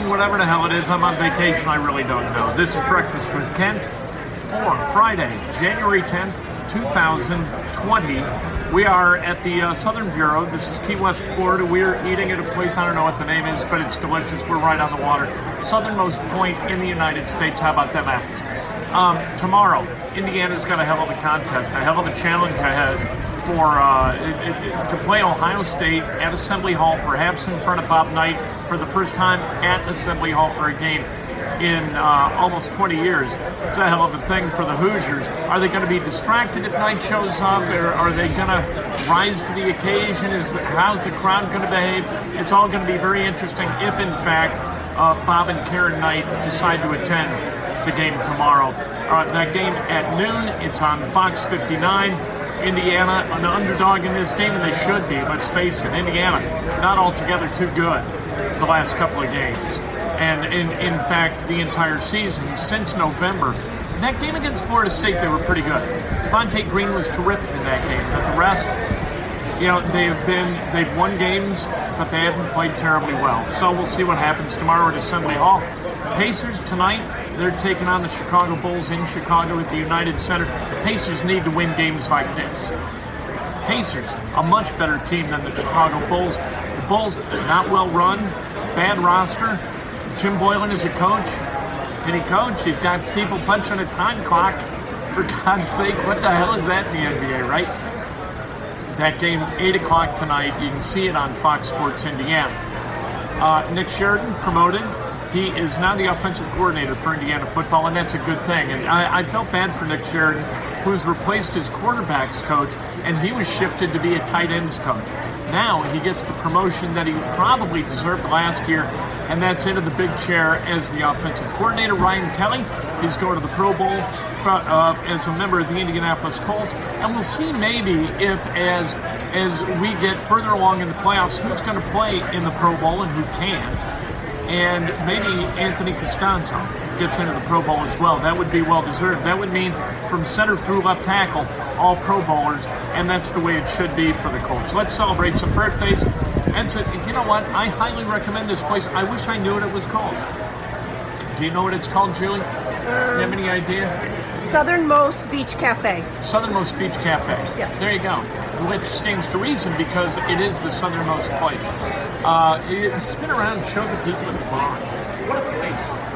whatever the hell it is. I'm on vacation. I really don't know. This is Breakfast with Kent for Friday, January 10th, 2020. We are at the uh, Southern Bureau. This is Key West, Florida. We are eating at a place, I don't know what the name is, but it's delicious. We're right on the water. Southernmost point in the United States. How about them apples? Um, tomorrow, Indiana's got a hell of a contest, a hell of a challenge ahead for uh, it, it, to play Ohio State at Assembly Hall, perhaps in front of Bob Knight for the first time at Assembly Hall for a game in uh, almost 20 years. It's a hell of a thing for the Hoosiers. Are they going to be distracted if Knight shows up, or are they going to rise to the occasion? Is how's the crowd going to behave? It's all going to be very interesting if, in fact, uh, Bob and Karen Knight decide to attend the game tomorrow. Uh, that game at noon. It's on Fox 59. Indiana an underdog in this game, and they should be. Let's face it, Indiana not altogether too good the last couple of games, and in in fact the entire season since November. that game against Florida State, they were pretty good. Devonte Green was terrific in that game, but the rest, you know, they've been they've won games, but they haven't played terribly well. So we'll see what happens tomorrow at Assembly Hall. Pacers tonight, they're taking on the Chicago Bulls in Chicago at the United Center. The Pacers need to win games like this. Pacers, a much better team than the Chicago Bulls. The Bulls, not well run, bad roster. Jim Boylen is a coach. Can he coach? He's got people punching a time clock. For God's sake, what the hell is that in the NBA, right? That game, 8 o'clock tonight. You can see it on Fox Sports Indiana. Uh, Nick Sheridan promoted he is now the offensive coordinator for Indiana football, and that's a good thing. And I, I felt bad for Nick Sheridan, who's replaced his quarterbacks coach, and he was shifted to be a tight ends coach. Now he gets the promotion that he probably deserved last year, and that's into the big chair as the offensive coordinator. Ryan Kelly, he's going to the Pro Bowl uh, as a member of the Indianapolis Colts, and we'll see maybe if as as we get further along in the playoffs, who's going to play in the Pro Bowl and who can't and maybe Anthony Castonzo gets into the Pro Bowl as well. That would be well deserved. That would mean from center through left tackle, all Pro Bowlers, and that's the way it should be for the Colts. Let's celebrate some birthdays. And so, you know what? I highly recommend this place. I wish I knew what it was called. Do you know what it's called, Julie? Do you have any idea? Southernmost Beach Cafe. Southernmost Beach Cafe. Yes. There you go. Which stands to reason because it is the southernmost place. Uh, spin around and show the people in the bar. What a place.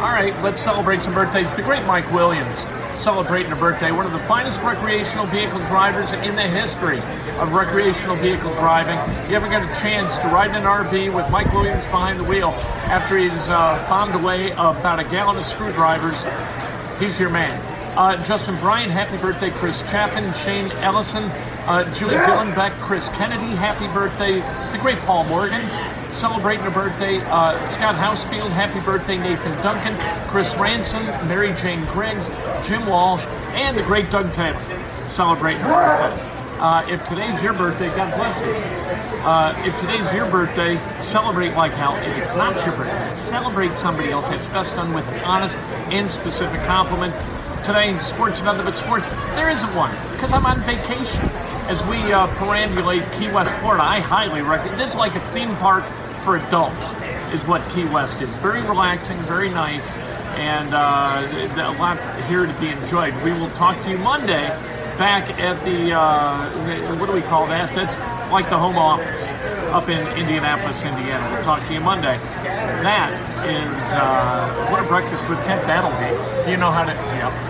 All right, let's celebrate some birthdays. The great Mike Williams celebrating a birthday, one of the finest recreational vehicle drivers in the history of recreational vehicle driving. You ever get a chance to ride in an RV with Mike Williams behind the wheel after he's uh, bombed away about a gallon of screwdrivers, he's your man. Uh, Justin Bryant, happy birthday. Chris Chapin, Shane Ellison, uh, Julie Dillenbeck, Chris Kennedy, happy birthday. The great Paul Morgan, celebrating a birthday. Uh, Scott Housefield, happy birthday. Nathan Duncan, Chris Ransom, Mary Jane Griggs, Jim Walsh, and the great Doug Taylor, celebrating a birthday. Uh, if today's your birthday, God bless you. Uh, if today's your birthday, celebrate like hell. If it's not your birthday, celebrate somebody else. It's best done with an honest and specific compliment. Today, sports nothing but sports. There isn't one because I'm on vacation. As we uh, perambulate Key West, Florida, I highly recommend. This is like a theme park for adults, is what Key West is. Very relaxing, very nice, and uh, a lot here to be enjoyed. We will talk to you Monday back at the, uh, what do we call that? That's like the home office up in Indianapolis, Indiana. We'll talk to you Monday. That is uh, what a breakfast with Kent that'll be. Do you know how to? Yep.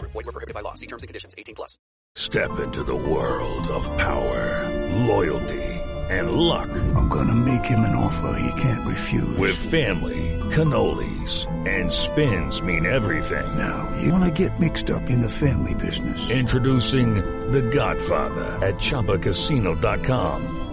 Void were prohibited by law. See terms and conditions. 18 plus. Step into the world of power, loyalty, and luck. I'm gonna make him an offer he can't refuse. With family, cannolis, and spins mean everything. Now, you wanna get mixed up in the family business. Introducing The Godfather at ChumbaCasino.com.